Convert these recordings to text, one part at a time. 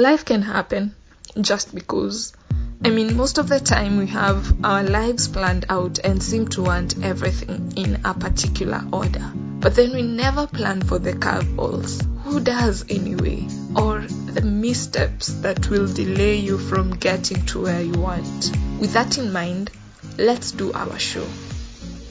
life can happen just because. I mean, most of the time we have our lives planned out and seem to want everything in a particular order. But then we never plan for the curveballs. Who does anyway? Or the missteps that will delay you from getting to where you want. With that in mind, let's do our show.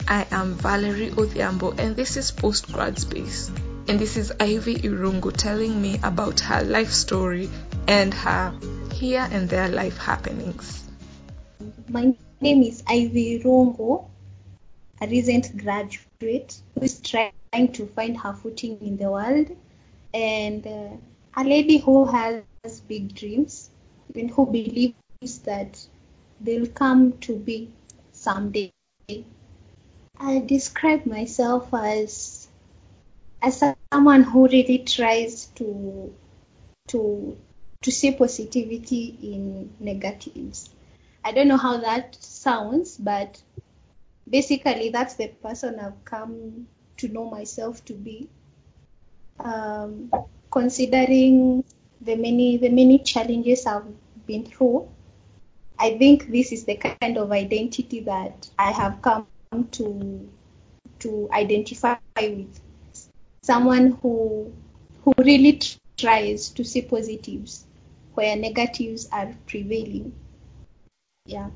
I am Valerie Odhiambo and this is Post Grad Space. And this is Ivy Irungu telling me about her life story and her here and there life happenings. My name is Ivy Irungu, a recent graduate who is trying to find her footing in the world and uh, a lady who has big dreams and who believes that they'll come to be someday. I describe myself as as someone who really tries to to to see positivity in negatives. I don't know how that sounds, but basically that's the person I've come to know myself to be. Um, considering the many the many challenges I've been through, I think this is the kind of identity that I have come to to identify with. Someone who who really tries to see positives where negatives are prevailing. Yeah.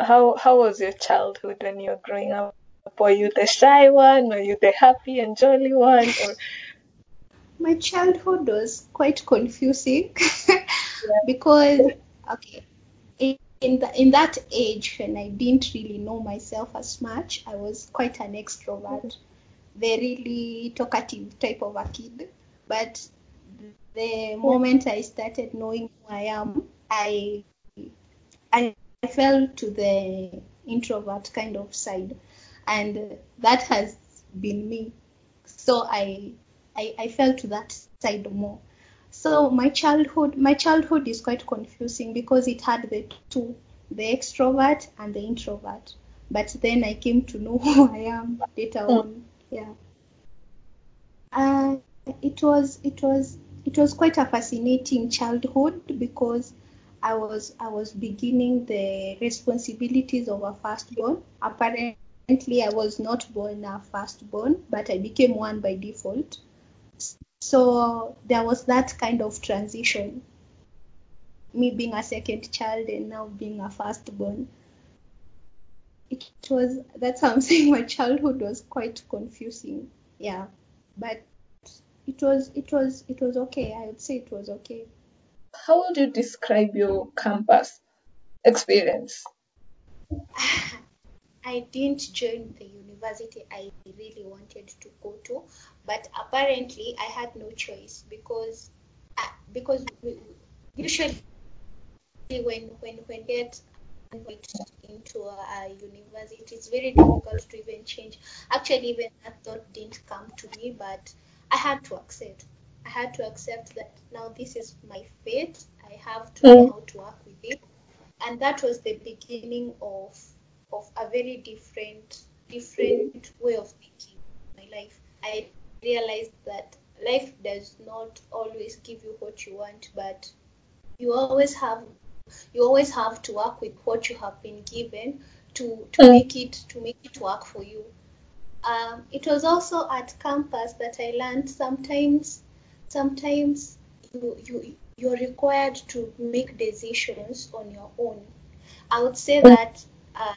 How how was your childhood when you were growing up? Were you the shy one? Were you the happy and jolly one? Or my childhood was quite confusing because okay in the, in that age when I didn't really know myself as much, I was quite an extrovert, very really talkative type of a kid. But the moment I started knowing who I am, I I fell to the introvert kind of side, and that has been me. So I I, I fell to that side more. So my childhood, my childhood is quite confusing because it had the two, the extrovert and the introvert. But then I came to know who I am later on. Yeah. Uh, it was it was it was quite a fascinating childhood because I was I was beginning the responsibilities of a firstborn. Apparently, I was not born a firstborn, but I became one by default. So there was that kind of transition. Me being a second child and now being a firstborn. It was that's how I'm saying my childhood was quite confusing. Yeah. But it was it was it was okay. I would say it was okay. How would you describe your campus experience? I didn't join the university I really wanted to go to, but apparently I had no choice because uh, because we, usually when when when get into a, a, university, it's very difficult to even change. Actually, even that thought didn't come to me, but I had to accept. I had to accept that now this is my fate. I have to know how to work with it, and that was the beginning of of a very different different way of thinking my life. I realized that life does not always give you what you want, but you always have you always have to work with what you have been given to to mm. make it to make it work for you. Um, it was also at campus that I learned sometimes sometimes you you you're required to make decisions on your own. I would say that uh,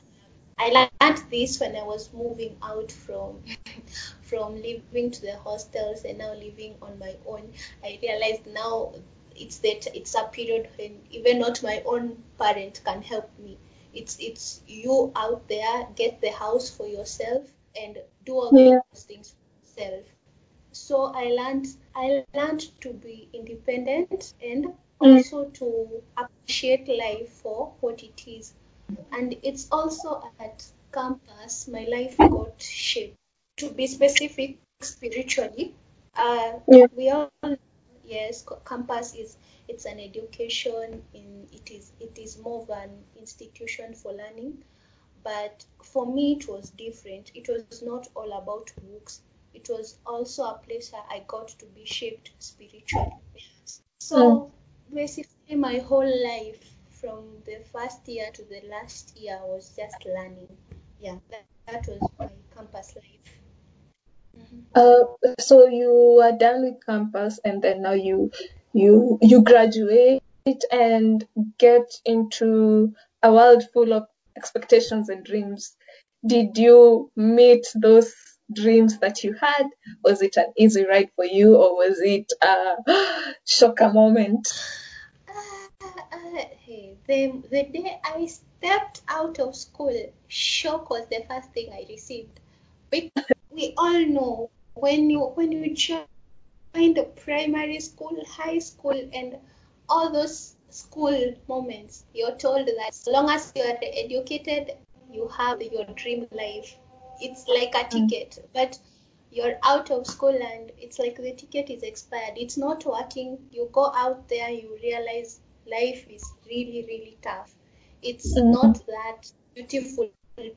I learned this when I was moving out from from living to the hostels and now living on my own. I realized now it's that it's a period when even not my own parent can help me. It's it's you out there get the house for yourself and do all yeah. those things for yourself. So I learned I learned to be independent and mm. also to appreciate life for what it is and it's also at campus my life got shaped. To be specific, spiritually, uh, yeah. we all yes, campus is it's an education. In it is it is more of an institution for learning. But for me, it was different. It was not all about books. It was also a place where I got to be shaped spiritually. So basically my whole life from the first year to the last year was just learning. Yeah, that, that was my campus life. Mm-hmm. Uh, so you are done with campus, and then now you you you graduate and get into a world full of expectations and dreams. Did you meet those dreams that you had? Was it an easy ride for you, or was it a shocker moment? Uh, the, the day I stepped out of school, shock was the first thing I received. We, we all know when you when you join the primary school, high school, and all those school moments, you're told that as long as you are educated, you have your dream life. It's like a mm. ticket, but you're out of school and it's like the ticket is expired. It's not working. You go out there, you realize life is really, really tough. It's mm-hmm. not that beautiful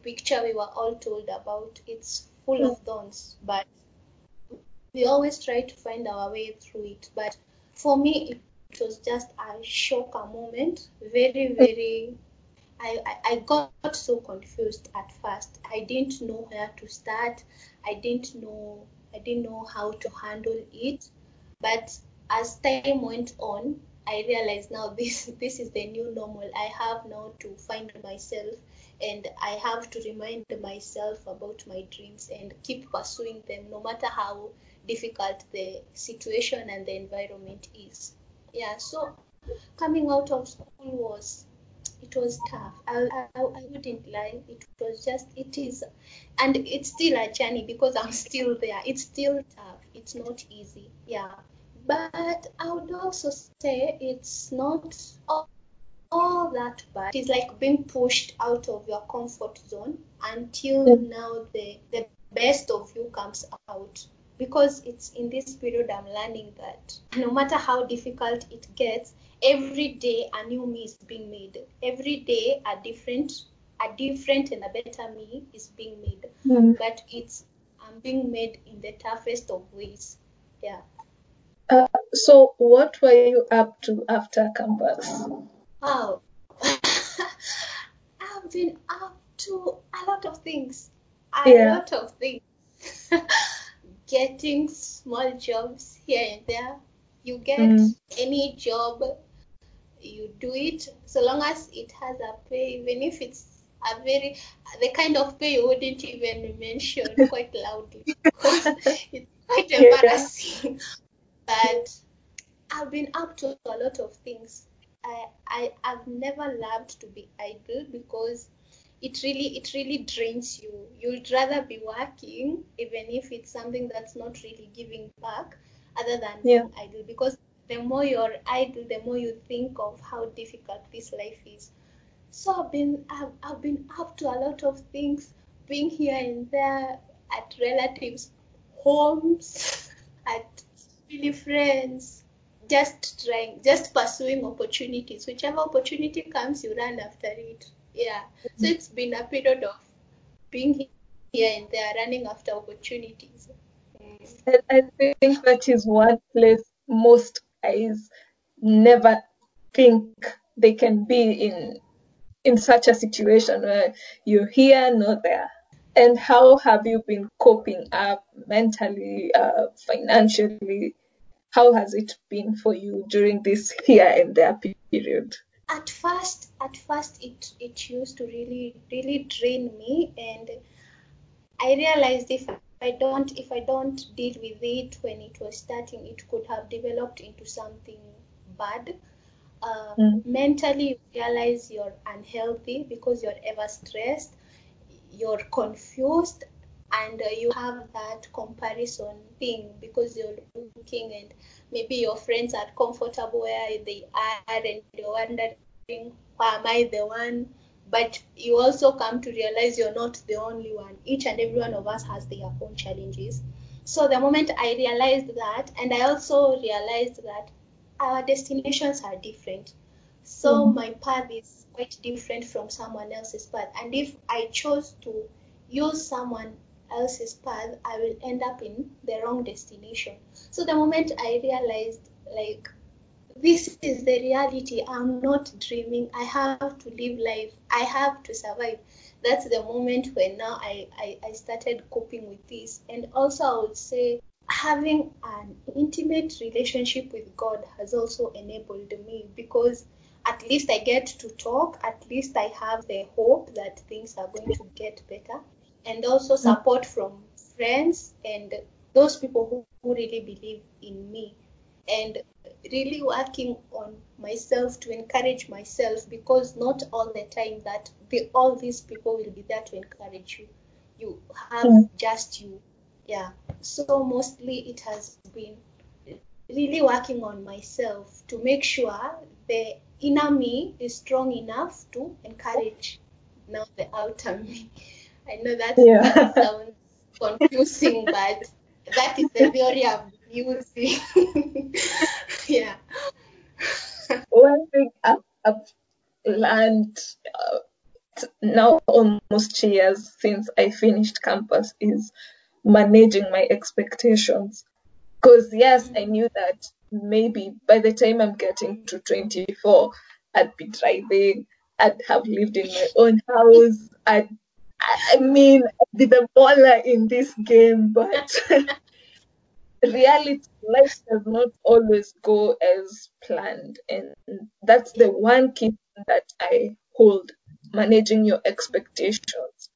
picture we were all told about. It's full mm-hmm. of thorns, but we always try to find our way through it. But for me, it was just a shocker moment. Very, very. I, I, I got so confused at first. I didn't know where to start. I didn't know I didn't know how to handle it. But as time went on, I realized now this this is the new normal. I have now to find myself and I have to remind myself about my dreams and keep pursuing them no matter how difficult the situation and the environment is. Yeah, so coming out of school was it was tough. I, I, I wouldn't lie. It was just it is, and it's still a journey because I'm still there. It's still tough. It's not easy. Yeah, but I would also say it's not all, all that bad. It's like being pushed out of your comfort zone until now the the best of you comes out because it's in this period I'm learning that no matter how difficult it gets, every day a new me is being made. Every day a different, a different and a better me is being made. Mm. But it's I'm being made in the toughest of ways. Yeah. Uh, so what were you up to after campus? Oh, I've been up to a lot of things. A yeah. lot of things. getting small jobs here and there. You get mm. any job, you do it so long as it has a pay, even if it's a very the kind of pay you wouldn't even mention quite loudly because it's quite embarrassing. But I've been up to a lot of things. I, I I've never loved to be idle because it really it really drains you. You'd rather be working even if it's something that's not really giving back other than yeah. being idle. Because the more you're idle the more you think of how difficult this life is. So i've been i've, I've been up to a lot of things being here and there at relatives homes at really friends just trying just pursuing opportunities. Whichever opportunity comes you run after it yeah. So it's been a period of being here and there, running after opportunities. And I think that is one place most guys never think they can be in in such a situation where you're here, not there. And how have you been coping up mentally, uh, financially? How has it been for you during this here and there period? At first at first it it used to really really drain me and i realized if i don't if i don't deal with it when it was starting it could have developed into something bad uh, mm. mentally you realize you're unhealthy because you're ever stressed you're confused and uh, you have that comparison thing because you're looking and maybe your friends are comfortable where they are and you're wondering why am I the one? But you also come to realize you're not the only one. Each and every one of us has their own challenges. So the moment I realized that and I also realized that our destinations are different. So mm-hmm. my path is quite different from someone else's path. And if I chose to use someone else's path, I will end up in the wrong destination. So the moment I realized like this is the reality. I'm not dreaming. I have to live life. I have to survive. That's the moment when now I, I, I started coping with this. And also, I would say having an intimate relationship with God has also enabled me because at least I get to talk, at least I have the hope that things are going to get better, and also support from friends and those people who, who really believe in me. And really working on myself to encourage myself because not all the time that the, all these people will be there to encourage you. You have mm. just you. Yeah. So mostly it has been really working on myself to make sure the inner me is strong enough to encourage now the outer me. I know that, yeah. that sounds confusing, but that is the theory I'm using. yeah. One thing I've, I've learned uh, now almost years since I finished campus is managing my expectations. Because yes, I knew that maybe by the time I'm getting to 24, I'd be driving, I'd have lived in my own house, I'd, I mean, I'd be the baller in this game, but reality, life does not always go as planned. And that's the one key that I hold managing your expectations.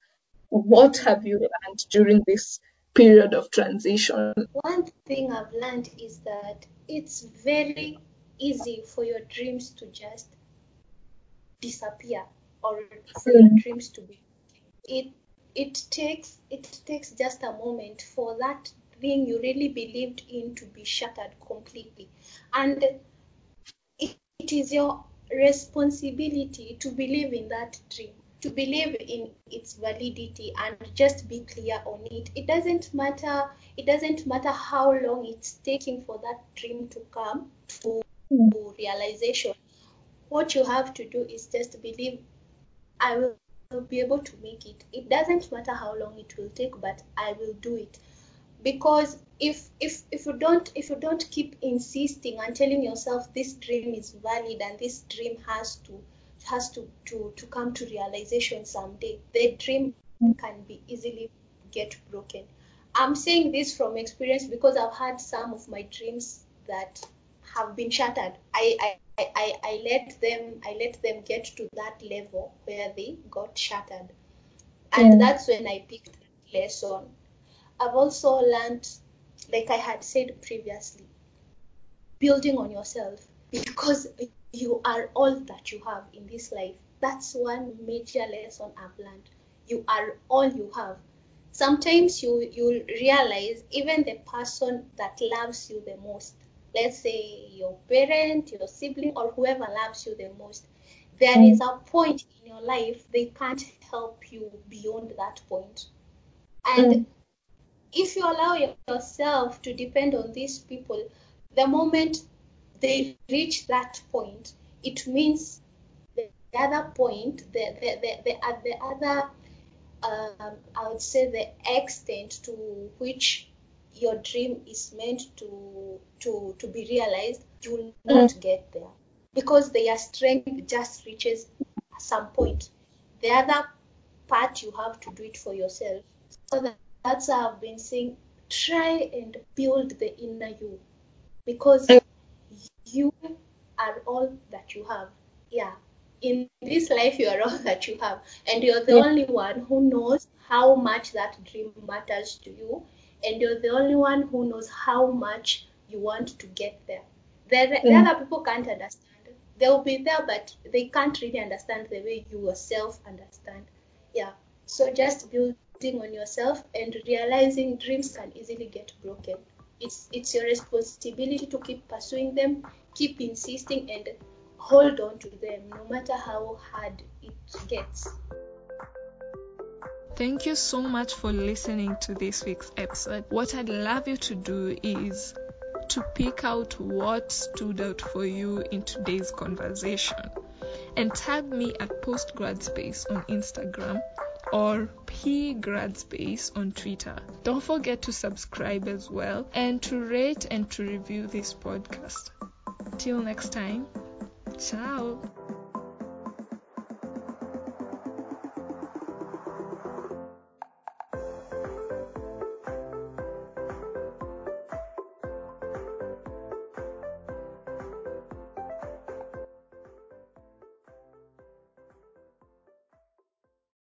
What have you learned during this period of transition? One thing I've learned is that it's very easy for your dreams to just disappear or for mm. your dreams to be it it takes it takes just a moment for that thing you really believed in to be shattered completely. And it, it is your responsibility to believe in that dream to believe in its validity and just be clear on it. It doesn't matter it doesn't matter how long it's taking for that dream to come to, to realization. What you have to do is just believe i will be able to make it. It doesn't matter how long it will take but i will do it. Because if if if you don't if you don't keep insisting and telling yourself this dream is valid and this dream has to has to to to come to realization someday the dream can be easily get broken. I'm saying this from experience because i've had some of my dreams that have been shattered i i I, I let them I let them get to that level where they got shattered. And mm. that's when I picked that lesson I've also learned, like I had said previously, building on yourself because you are all that you have in this life. That's one major lesson I've learned. You are all you have. Sometimes you you'll realize even the person that loves you the most, let's say your parent, your sibling, or whoever loves you the most, there mm. is a point in your life they can't help you beyond that point. And mm if you allow yourself to depend on these people, the moment they reach that point, it means the other point, the the the, the, uh, the other, um, I would say the extent to which your dream is meant to to to be realized, you will not mm. get there because their strength just reaches some point. The other part you have to do it for yourself. So that that's why I've been saying try and build the inner you because you are all that you have. Yeah. In this life, you are all that you have, and you're the yeah. only one who knows how much that dream matters to you, and you're the only one who knows how much you want to get there. The, the other mm. people can't understand. They'll be there, but they can't really understand the way you yourself understand. Yeah. So just building on yourself and realizing dreams can easily get broken. It's it's your responsibility to keep pursuing them, keep insisting and hold on to them no matter how hard it gets. Thank you so much for listening to this week's episode. What I'd love you to do is to pick out what stood out for you in today's conversation and tag me at postgradspace on Instagram or pgradspace on Twitter. Don't forget to subscribe as well and to rate and to review this podcast. Till next time, ciao.